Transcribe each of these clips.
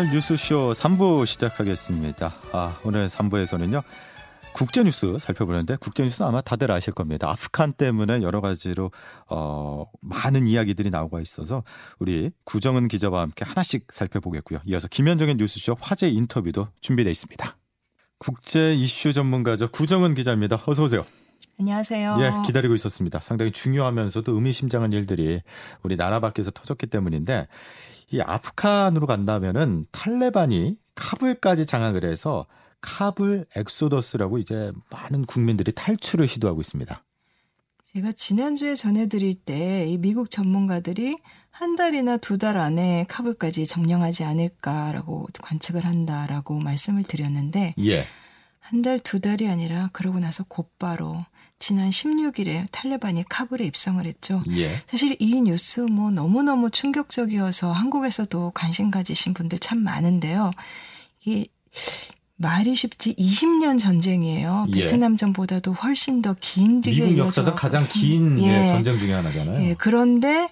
주말 뉴스쇼 3부 시작하겠습니다. 아, 오늘 3부에서는요. 국제뉴스 살펴보는데 국제뉴스는 아마 다들 아실 겁니다. 아프간 때문에 여러 가지로 어, 많은 이야기들이 나오고 있어서 우리 구정은 기자와 함께 하나씩 살펴보겠고요. 이어서 김현정의 뉴스쇼 화제 인터뷰도 준비되어 있습니다. 국제 이슈 전문가죠. 구정은 기자입니다. 어서 오세요. 안녕하세요. 예, 기다리고 있었습니다. 상당히 중요하면서도 의미심장한 일들이 우리 나라 밖에서 터졌기 때문인데 이 아프간으로 간다면은 탈레반이 카불까지 장악을 해서 카불 엑소더스라고 이제 많은 국민들이 탈출을 시도하고 있습니다. 제가 지난주에 전해드릴 때 이 미국 전문가들이 한 달이나 두 달 안에 카불까지 점령하지 않을까라고 관측을 한다라고 말씀을 드렸는데 예. 한 달, 두 달이 아니라 그러고 나서 곧바로 지난 16일에 탈레반이 카불에 입성을 했죠. 예. 사실 이 뉴스 뭐 너무너무 충격적이어서 한국에서도 관심 가지신 분들 참 많은데요. 이게 말이 쉽지 20년 전쟁이에요. 예. 베트남전보다도 훨씬 더 긴 뒤에 미국 역사상 가장 긴 예. 예, 전쟁 중에 하나잖아요. 예, 그런데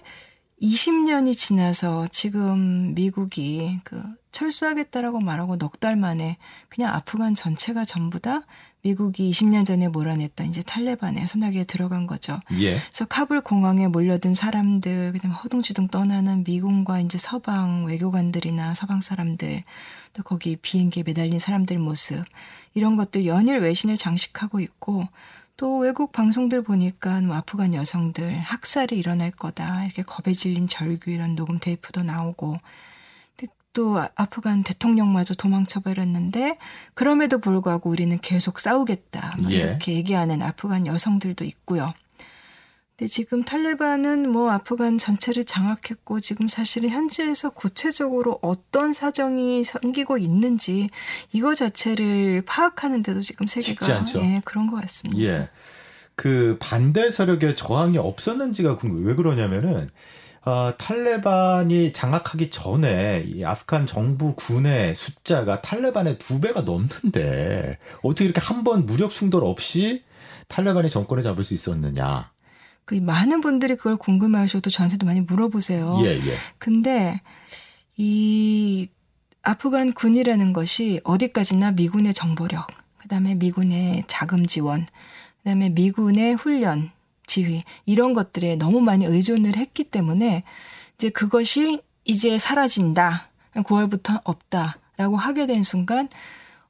20년이 지나서 지금 미국이 그 철수하겠다라고 말하고 넉 달 만에 그냥 아프간 전체가 전부 다 미국이 20년 전에 몰아냈던 이제 탈레반의 손아귀에 들어간 거죠. 예. 그래서 카불 공항에 몰려든 사람들, 그다음에 허둥지둥 떠나는 미군과 이제 서방 외교관들이나 서방 사람들, 또 거기 비행기에 매달린 사람들 모습 이런 것들 연일 외신을 장식하고 있고 또 외국 방송들 보니까 뭐 아프간 여성들 학살이 일어날 거다 이렇게 겁에 질린 절규 이런 녹음 테이프도 나오고 또 아프간 대통령마저 도망쳐버렸는데 그럼에도 불구하고 우리는 계속 싸우겠다 뭐 예. 이렇게 얘기하는 아프간 여성들도 있고요. 근데 지금 탈레반은 뭐 아프간 전체를 장악했고 지금 사실은 현지에서 구체적으로 어떤 사정이 생기고 있는지 이거 자체를 파악하는데도 지금 세계가 않죠. 예, 그런 것 같습니다. 예. 그 반대 세력의 저항이 없었는지가 궁금해요. 왜 그러냐면은 어, 탈레반이 장악하기 전에 이 아프간 정부 군의 숫자가 탈레반의 두 배가 넘는데 어떻게 이렇게 한 번 무력 충돌 없이 탈레반이 정권을 잡을 수 있었느냐? 그 많은 분들이 그걸 궁금해하셔도 저한테도 많이 물어보세요. 예, 예. 근데 이 아프간 군이라는 것이 어디까지나 미군의 정보력, 그다음에 미군의 자금 지원, 그다음에 미군의 훈련, 지휘 이런 것들에 너무 많이 의존을 했기 때문에 이제 그것이 이제 사라진다. 9월부터 없다라고 하게 된 순간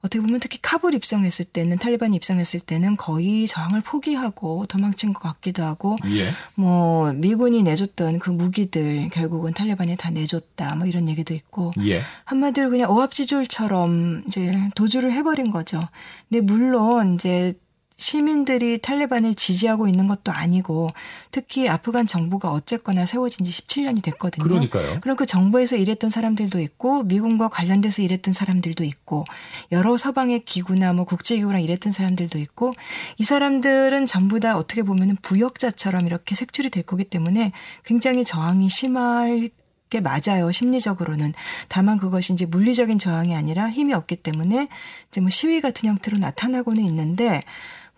어떻게 보면 특히 카불 입성했을 때는 탈리반이 입성했을 때는 거의 저항을 포기하고 도망친 것 같기도 하고 예. 뭐 미군이 내줬던 그 무기들 결국은 탈레반이 다 내줬다 뭐 이런 얘기도 있고 예. 한마디로 그냥 오합지졸처럼 이제 도주를 해버린 거죠. 근데 물론 이제 시민들이 탈레반을 지지하고 있는 것도 아니고 특히 아프간 정부가 어쨌거나 세워진 지 17년이 됐거든요. 그러니까요. 그럼 그 정부에서 일했던 사람들도 있고 미군과 관련돼서 일했던 사람들도 있고 여러 서방의 기구나 뭐 국제기구랑 일했던 사람들도 있고 이 사람들은 전부 다 어떻게 보면 부역자처럼 이렇게 색출이 될 거기 때문에 굉장히 저항이 심할 게 맞아요. 심리적으로는. 다만 그것이 이제 물리적인 저항이 아니라 힘이 없기 때문에 이제 뭐 시위 같은 형태로 나타나고는 있는데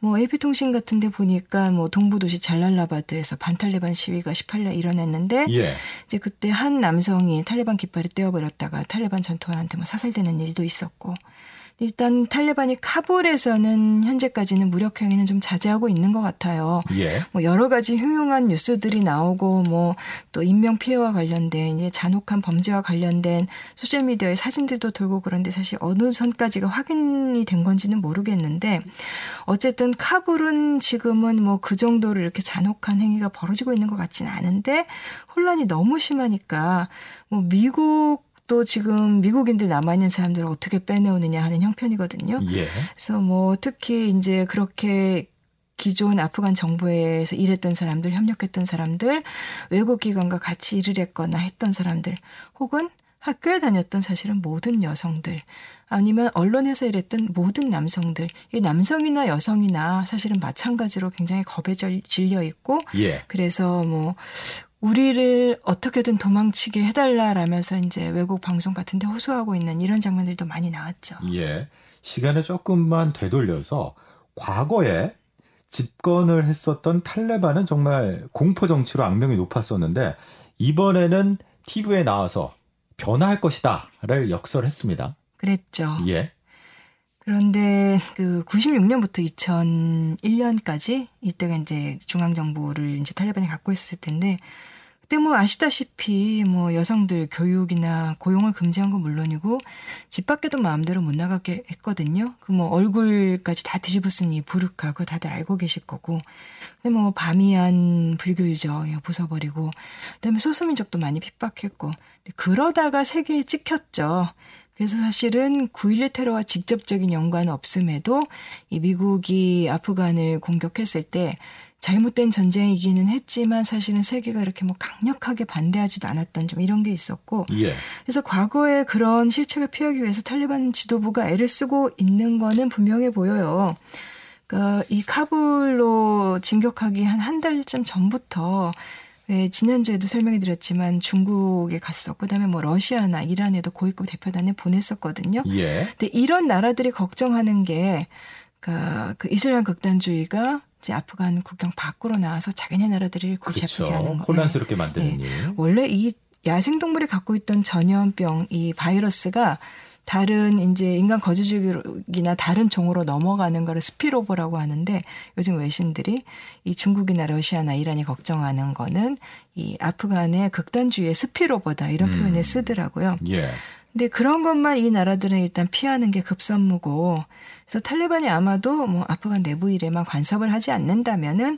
뭐 AP통신 같은 데 보니까 뭐 동부도시 잘랄라바드에서 반탈레반 시위가 18일 일어났는데 예. 이제 그때 한 남성이 탈레반 깃발을 떼어버렸다가 탈레반 전투원한테 뭐 사살되는 일도 있었고 일단 탈레반이 카불에서는 현재까지는 무력 행위는 좀 자제하고 있는 것 같아요. 예. 뭐 여러 가지 흉흉한 뉴스들이 나오고 뭐 또 인명 피해와 관련된 이제 잔혹한 범죄와 관련된 소셜 미디어의 사진들도 돌고 그런데 사실 어느 선까지가 확인이 된 건지는 모르겠는데 어쨌든 카불은 지금은 뭐 그 정도로 이렇게 잔혹한 행위가 벌어지고 있는 것 같지는 않은데 혼란이 너무 심하니까 뭐 미국 또 지금 미국인들 남아있는 사람들을 어떻게 빼내오느냐 하는 형편이거든요. 예. 그래서 뭐 특히 이제 그렇게 기존 아프간 정부에서 일했던 사람들, 협력했던 사람들, 외국 기관과 같이 일을 했거나 했던 사람들, 혹은 학교에 다녔던 사실은 모든 여성들, 아니면 언론에서 일했던 모든 남성들, 이 남성이나 여성이나 사실은 마찬가지로 굉장히 겁에 절- 질려 있고, 예. 그래서 뭐 우리를 어떻게든 도망치게 해달라라면서 이제 외국 방송 같은데 호소하고 있는 이런 장면들도 많이 나왔죠. 예. 시간을 조금만 되돌려서 과거에 집권을 했었던 탈레반은 정말 공포 정치로 악명이 높았었는데 이번에는 TV에 나와서 변화할 것이다를 역설했습니다. 그랬죠. 예. 그런데 그 96년부터 2001년까지 이때가 이제 중앙 정부를 이제 탈레반이 갖고 있었을 텐데 그때 뭐 아시다시피 뭐 여성들 교육이나 고용을 금지한 건 물론이고 집 밖에도 마음대로 못 나가게 했거든요. 그 뭐 얼굴까지 다 쓴이 부르카 그거 다들 알고 계실 거고. 근데 뭐 바미안 불교 유저 부숴버리고 그다음에 소수민족도 많이 핍박했고 그러다가 세계에 찍혔죠. 그래서 사실은 9.11 테러와 직접적인 연관은 없음에도 이 미국이 아프간을 공격했을 때 잘못된 전쟁이기는 했지만 사실은 세계가 이렇게 뭐 강력하게 반대하지도 않았던 좀 이런 게 있었고 예. 그래서 과거에 그런 실책을 피하기 위해서 탈리반 지도부가 애를 쓰고 있는 거는 분명해 보여요. 그러니까 이 카불로 진격하기 한 한 달쯤 전부터 왜 지난주에도 설명해 드렸지만 중국에 갔었고 그다음에 뭐 러시아나 이란에도 고위급 대표단을 보냈었거든요. 예. 근데 이런 나라들이 걱정하는 게 그러니까 그 이슬람 극단주의가 이제 아프간 국경 밖으로 나와서 자기네 나라들을 골치 그렇죠. 하는 거. 혼란스럽게 만드는 네. 일. 원래 이 야생동물이 갖고 있던 전염병 이 바이러스가 다른 이제 인간 거주지역이나 다른 종으로 넘어가는 거를 스피로버라고 하는데 요즘 외신들이 이 중국이나 러시아나 이란이 걱정하는 거는 이 아프간의 극단주의의 스피로버다 이런 음. 표현을 쓰더라고요. 예. 근데 그런 것만 이 나라들은 일단 피하는 게 급선무고 그래서 탈레반이 아마도 뭐 아프간 내부 일에만 간섭을 하지 않는다면은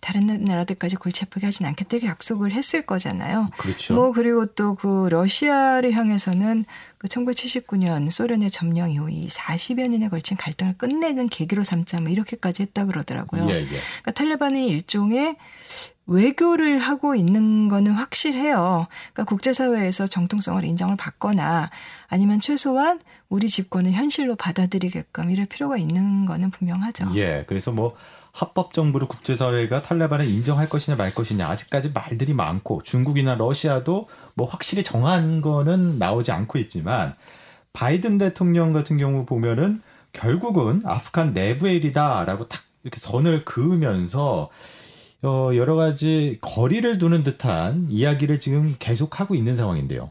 다른 나라들까지 골치 아프게 하진 않겠다 이렇게 약속을 했을 거잖아요. 그렇죠. 뭐 그리고 또 그 러시아를 향해서는 그 1979년 소련의 점령 이후 이 40여 년에 걸친 갈등을 끝내는 계기로 삼자 뭐 이렇게까지 했다 그러더라고요. 예, 예. 그러니까 탈레반이 일종의 외교를 하고 있는 거는 확실해요. 그러니까 국제사회에서 정통성을 인정을 받거나 아니면 최소한 우리 집권을 현실로 받아들이게끔 이럴 필요가 있는 거는 분명하죠. 예. 그래서 뭐 합법 정부를 국제사회가 탈레반을 인정할 것이냐 말 것이냐 아직까지 말들이 많고 중국이나 러시아도 뭐 확실히 정한 거는 나오지 않고 있지만 바이든 대통령 같은 경우 보면은 결국은 아프간 내부의 일이다라고 딱 이렇게 선을 그으면서 어, 여러 가지 거리를 두는 듯한 이야기를 지금 계속하고 있는 상황인데요.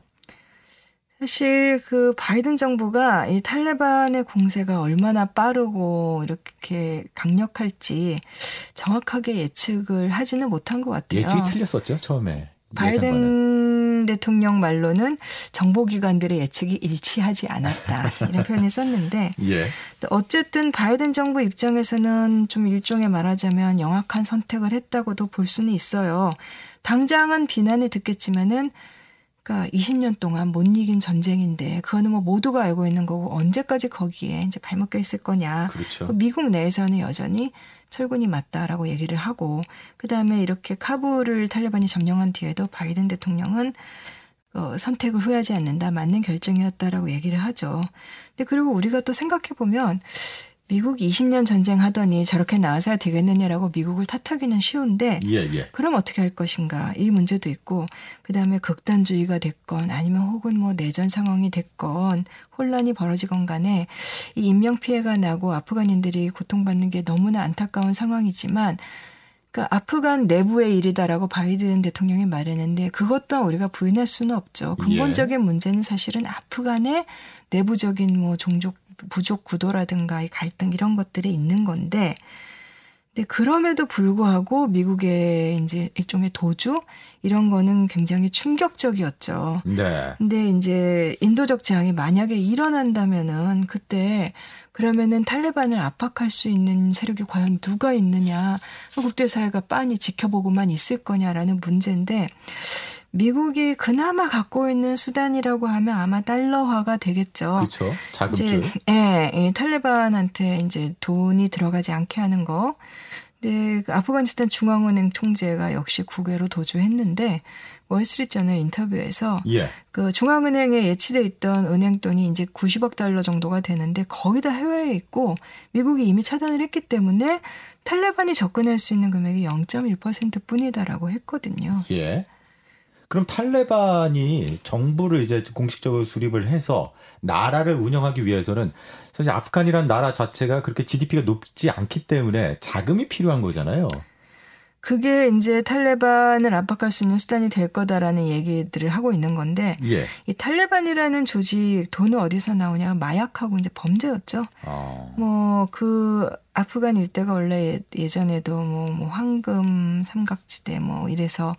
사실 그 바이든 정부가 이 탈레반의 공세가 얼마나 빠르고 이렇게 강력할지 정확하게 예측을 하지는 못한 것 같아요. 예측이 틀렸었죠 처음에. 예상과는. 대통령 말로는 정보기관들의 예측이 일치하지 않았다 이런 표현을 썼는데 예. 어쨌든 바이든 정부 입장에서는 좀 일종의 말하자면 영악한 선택을 했다고도 볼 수는 있어요. 당장은 비난을 듣겠지만은 그러니까 20년 동안 못 이긴 전쟁인데 그거는 뭐 모두가 알고 있는 거고 언제까지 거기에 이제 발목 껴 있을 거냐. 그렇죠. 그 미국 내에서는 여전히 철군이 맞다라고 얘기를 하고 그다음에 이렇게 카불을 탈레반이 점령한 뒤에도 바이든 대통령은 어, 선택을 후회하지 않는다 맞는 결정이었다라고 얘기를 하죠. 근데 그리고 우리가 또 생각해 보면 미국이 20년 전쟁 하더니 저렇게 나와서야 되겠느냐라고 미국을 탓하기는 쉬운데 예, 예. 그럼 어떻게 할 것인가 이 문제도 있고 그다음에 극단주의가 됐건 아니면 혹은 뭐 내전 상황이 됐건 혼란이 벌어지건 간에 이 인명 피해가 나고 아프간인들이 고통받는 게 너무나 안타까운 상황이지만 그러니까 아프간 내부의 일이다라고 바이든 대통령이 말했는데 그것 또한 우리가 부인할 수는 없죠. 근본적인 문제는 사실은 아프간의 내부적인 뭐 종족 부족 구도라든가 이 갈등 이런 것들이 있는 건데 근데 그럼에도 불구하고 미국의 이제 일종의 도주 이런 거는 굉장히 충격적이었죠. 네. 근데 이제 인도적 재앙이 만약에 일어난다면은 그때 그러면은 탈레반을 압박할 수 있는 세력이 과연 누가 있느냐, 국제사회가 빤히 지켜보고만 있을 거냐라는 문제인데 미국이 그나마 갖고 있는 수단이라고 하면 아마 달러화가 되겠죠. 그렇죠. 자금줄. 이제 예, 이 탈레반한테 이제 돈이 들어가지 않게 하는 거. 근데 그 아프가니스탄 중앙은행 총재가 역시 국외로 도주했는데 월스트리트저널 인터뷰에서 예. 그 중앙은행에 예치돼 있던 은행 돈이 이제 90억 달러 정도가 되는데 거의 다 해외에 있고 미국이 이미 차단을 했기 때문에 탈레반이 접근할 수 있는 금액이 0.1% 뿐이다라고 했거든요. 예. 그럼 탈레반이 정부를 이제 공식적으로 수립을 해서 나라를 운영하기 위해서는 사실 아프간이란 나라 자체가 그렇게 GDP가 높지 않기 때문에 자금이 필요한 거잖아요. 그게 이제 탈레반을 압박할 수 있는 수단이 될 거다라는 얘기들을 하고 있는 건데 예. 이 탈레반이라는 조직 돈은 어디서 나오냐 마약하고 이제 범죄였죠. 어. 뭐그 아프간 일대가 원래 예전에도 뭐, 뭐 황금 삼각지대 뭐 이래서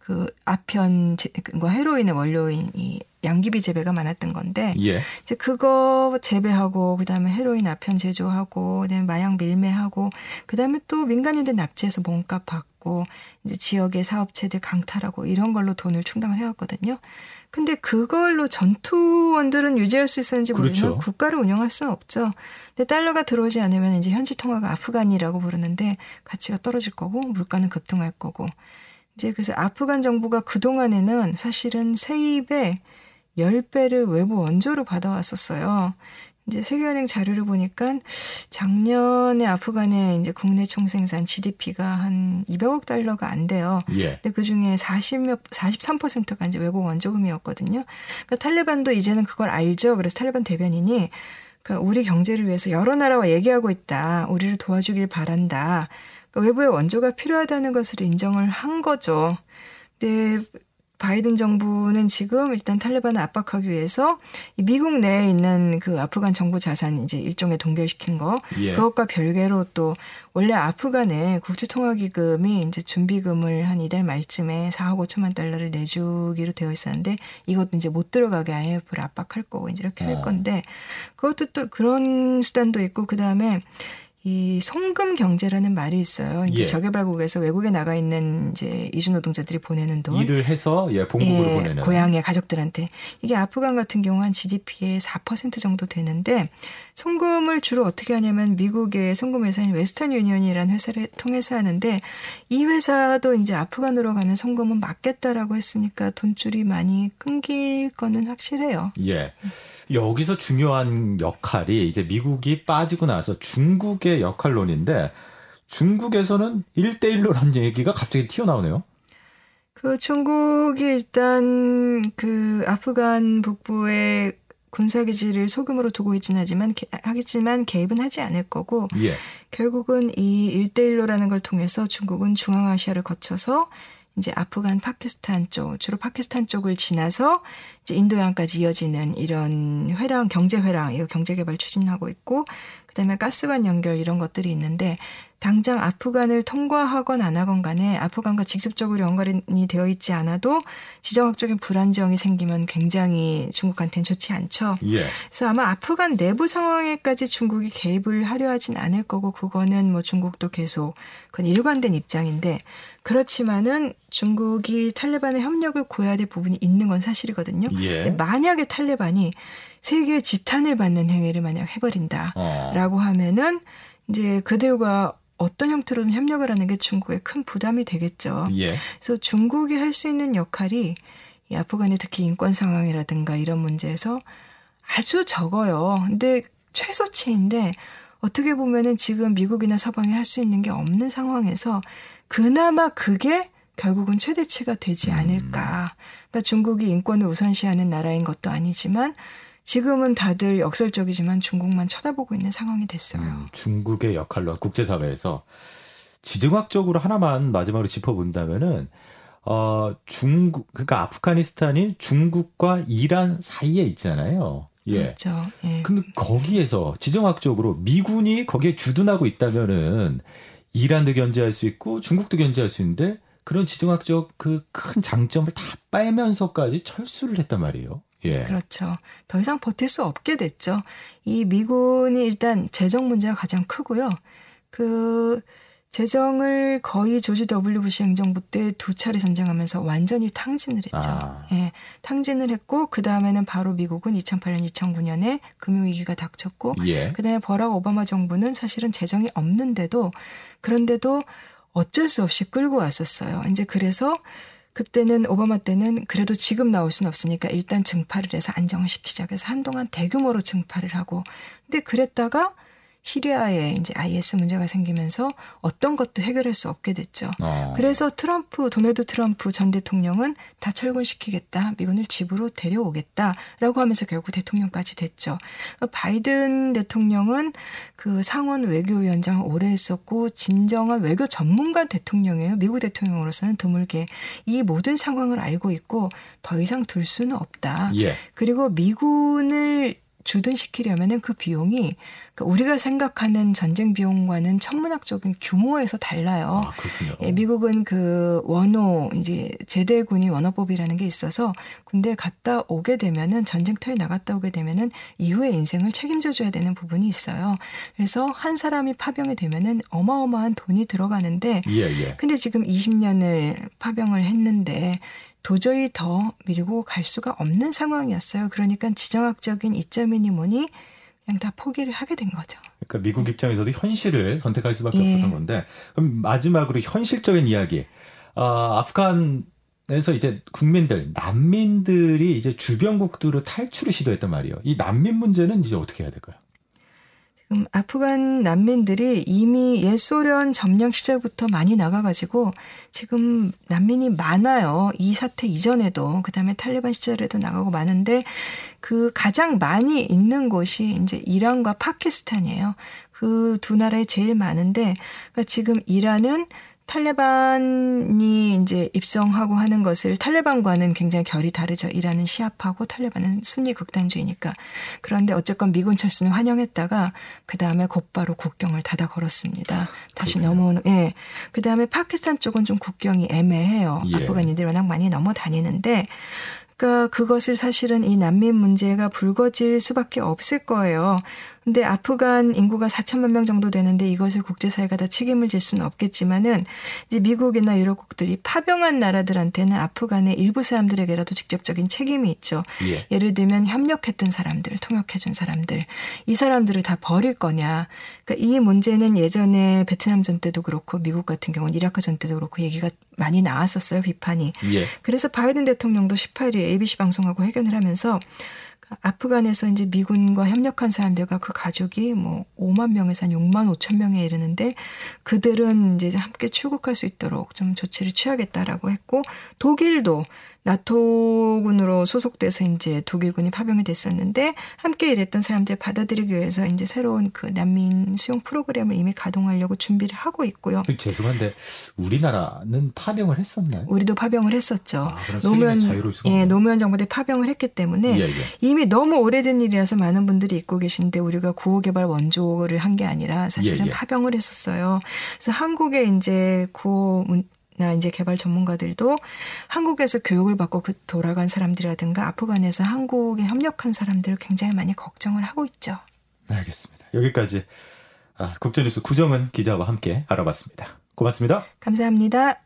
그 아편 뭐 헤로인의 원료인 이 양귀비 재배가 많았던 건데 예. 이제 그거 재배하고 그다음에 헤로인 아편 제조하고 그다음에 마약 밀매하고 그다음에 또 민간인들 납치해서 몸값 받고 이제 지역의 사업체들 강탈하고 이런 걸로 돈을 충당을 해왔거든요. 근데 그걸로 전투원들은 유지할 수 있었는지 모르지만 그렇죠. 국가를 운영할 수는 없죠. 근데 달러가 들어오지 않으면 이제 현지 통화가 아프간이라고 부르는데 가치가 떨어질 거고 물가는 급등할 거고 이제 그래서 아프간 정부가 그 동안에는 사실은 세입에 10배를 외부 원조로 받아왔었어요. 이제 세계은행 자료를 보니까 작년에 아프간의 이제 국내 총생산 GDP가 한 200억 달러가 안 돼요. 예. 근데 그 중에 40몇, 43%가 이제 외국 원조금이었거든요. 그러니까 탈레반도 이제는 그걸 알죠. 그래서 탈레반 대변인이 그러니까 우리 경제를 위해서 여러 나라와 얘기하고 있다. 우리를 도와주길 바란다. 그러니까 외부의 원조가 필요하다는 것을 인정을 한 거죠. 근데 바이든 정부는 지금 일단 탈레반을 압박하기 위해서 이 미국 내에 있는 그 아프간 정부 자산 이제 일종의 동결시킨 거 예. 그것과 별개로 또 원래 아프간에 국제통화기금이 이제 준비금을 한 이달 말쯤에 4억 5천만 달러를 내주기로 되어 있었는데 이것도 이제 못 들어가게 IMF를 압박할 거고 이제 이렇게 할 어. 건데 그것도 또 그런 수단도 있고 그 다음에 이 송금 경제라는 말이 있어요. 이제 예. 저개발국에서 외국에 나가 있는 이제 이주 노동자들이 보내는 돈. 일을 해서 예, 봉급으로 예, 보내는. 고향의 가족들한테 이게 아프간 같은 경우 한 GDP의 4% 정도 되는데 송금을 주로 어떻게 하냐면 미국의 송금 회사인 웨스턴 유니언이라는 회사를 통해서 하는데 이 회사도 이제 아프간으로 가는 송금은 막겠다라고 했으니까 돈줄이 많이 끊길 거는 확실해요. 예. 여기서 중요한 역할이 이제 미국이 빠지고 나서 중국의 역할론인데 중국에서는 1대1로라는 얘기가 갑자기 튀어나오네요. 그 중국이 일단 그 아프간 북부의 군사기지를 소금으로 두고 있진 하지만 하겠지만 개입은 하지 않을 거고 예. 결국은 이 일대일로라는 걸 통해서 중국은 중앙아시아를 거쳐서 이제 아프간, 파키스탄 쪽, 주로 파키스탄 쪽을 지나서 이제 인도양까지 이어지는 이런 회랑, 경제 회랑, 이거 경제 개발 추진하고 있고, 그 다음에 가스관 연결 이런 것들이 있는데, 당장 아프간을 통과하건 안 하건 간에 아프간과 직접적으로 연관이 되어 있지 않아도 지정학적인 불안정이 생기면 굉장히 중국한테는 좋지 않죠. 예. 그래서 아마 아프간 내부 상황에까지 중국이 개입을 하려 하진 않을 거고 그거는 뭐 중국도 계속 그건 일관된 입장인데 그렇지만은 중국이 탈레반의 협력을 구해야 될 부분이 있는 건 사실이거든요. 예. 만약에 탈레반이 세계의 지탄을 받는 행위를 만약 해버린다라고 어. 하면은 이제 그들과 어떤 형태로든 협력을 하는 게 중국에 큰 부담이 되겠죠. 예. 그래서 중국이 할 수 있는 역할이 이 아프간의 특히 인권 상황이라든가 이런 문제에서 아주 적어요. 근데 최소치인데 어떻게 보면은 지금 미국이나 서방이 할 수 있는 게 없는 상황에서 그나마 그게 결국은 최대치가 되지 음. 않을까. 그러니까 중국이 인권을 우선시하는 나라인 것도 아니지만 지금은 다들 역설적이지만 중국만 쳐다보고 있는 상황이 됐어요. 음, 중국의 역할로 국제사회에서 지정학적으로 하나만 마지막으로 짚어본다면은 어 중국 그러니까 아프가니스탄이 중국과 이란 사이에 있잖아요. 예. 그렇죠. 예. 근데 거기에서 지정학적으로 미군이 거기에 주둔하고 있다면은 이란도 견제할 수 있고 중국도 견제할 수 있는데 그런 지정학적 그 큰 장점을 다 빼면서까지 철수를 했단 말이에요. 예. 그렇죠. 더 이상 버틸 수 없게 됐죠. 이 미군이 일단 재정 문제가 가장 크고요. 그 재정을 거의 조지 W 부시 행정부 때 두 차례 전쟁하면서 완전히 탕진을 했죠. 아. 예, 탕진을 했고 그 다음에는 바로 미국은 2008년, 2009년에 금융위기가 닥쳤고 예. 그 다음에 버락 오바마 정부는 사실은 재정이 없는데도 그런데도 어쩔 수 없이 끌고 왔었어요. 이제 그래서 그때는 오바마 때는 그래도 지금 나올 수는 없으니까 일단 증파를 해서 안정을 시키자. 그래서 한동안 대규모로 증파를 하고 근데 그랬다가 시리아에 이제 IS 문제가 생기면서 어떤 것도 해결할 수 없게 됐죠. 어. 그래서 트럼프 도널드 트럼프 전 대통령은 다 철군시키겠다, 미군을 집으로 데려오겠다라고 하면서 결국 대통령까지 됐죠. 바이든 대통령은 그 상원 외교위원장을 오래 했었고 진정한 외교 전문가 대통령이에요. 미국 대통령으로서는 드물게 이 모든 상황을 알고 있고 더 이상 둘 수는 없다. 예. 그리고 미군을 주둔시키려면은 그 비용이 그러니까 우리가 생각하는 전쟁 비용과는 천문학적인 규모에서 달라요. 아. 예, 미국은 그 원호 이제 제대군이 원호법이라는 게 있어서 군대에 갔다 오게 되면은 전쟁터에 나갔다 오게 되면은 이후의 인생을 책임져 줘야 되는 부분이 있어요. 그래서 한 사람이 파병이 되면은 어마어마한 돈이 들어가는데 예, 예. 근데 지금 20년을 파병을 했는데 도저히 더 밀고 갈 수가 없는 상황이었어요. 그러니까 지정학적인 이점이니 뭐니 그냥 다 포기를 하게 된 거죠. 그러니까 미국 입장에서도 현실을 선택할 수밖에 예. 없었던 건데 그럼 마지막으로 현실적인 이야기. 아, 아프간에서 이제 국민들, 난민들이 이제 주변국들로 탈출을 시도했단 말이에요. 이 난민 문제는 이제 어떻게 해야 될까요? 음, 아프간 난민들이 이미 옛 소련 점령 시절부터 많이 나가가지고 지금 난민이 많아요. 이 사태 이전에도 그다음에 탈레반 시절에도 나가고 많은데 그 가장 많이 있는 곳이 이제 이란과 파키스탄이에요. 그 두 나라에 제일 많은데 그러니까 지금 이란은 탈레반이 이제 입성하고 하는 것을 탈레반과는 굉장히 결이 다르죠. 이란은 시합하고 탈레반은 순위 극단주의니까. 그런데 어쨌건 미군 철수는 환영했다가 그 다음에 곧바로 국경을 닫아 걸었습니다. 다시 넘어오는. 예. 그 다음에 파키스탄 쪽은 좀 국경이 애매해요. 예. 아프간인들이 워낙 많이 넘어 다니는데 그러니까 그것을 사실은 이 난민 문제가 불거질 수밖에 없을 거예요. 근데 아프간 인구가 4천만 명 정도 되는데 이것을 국제사회가 다 책임을 질 수는 없겠지만은 이제 미국이나 유럽국들이 파병한 나라들한테는 아프간의 일부 사람들에게라도 직접적인 책임이 있죠. 예. 를 들면 협력했던 사람들, 통역해준 사람들, 이 사람들을 다 버릴 거냐. 그러니까 이 문제는 예전에 베트남 전 때도 그렇고 미국 같은 경우는 이라크 전 때도 그렇고 얘기가 많이 나왔었어요, 비판이. 예. 그래서 바이든 대통령도 18일 ABC 방송하고 회견을 하면서 아프간에서 이제 미군과 협력한 사람들과 그 가족이 뭐 5만 명에서 한 6만 5천 명에 이르는데 그들은 이제 함께 출국할 수 있도록 좀 조치를 취하겠다라고 했고 독일도 나토군으로 소속돼서 이제 독일군이 파병이 됐었는데 함께 일했던 사람들 받아들이기 위해서 이제 새로운 그 난민 수용 프로그램을 이미 가동하려고 준비를 하고 있고요. 죄송한데 우리나라는 파병을 했었나요? 우리도 파병을 했었죠. 아, 노무현 예, 노무현 정부 때 파병을 했기 때문에 예, 예. 이미 너무 오래된 일이라서 많은 분들이 잊고 계신데 우리가 구호 개발 원조를 한 게 아니라 사실은 예, 예. 파병을 했었어요. 그래서 한국에 이제 구호 나 이제 개발 전문가들도 한국에서 교육을 받고 그 돌아간 사람들이라든가 아프간에서 한국에 협력한 사람들을 굉장히 많이 걱정을 하고 있죠. 알겠습니다. 여기까지 아, 국제뉴스 구정은 기자와 함께 알아봤습니다. 고맙습니다. 감사합니다.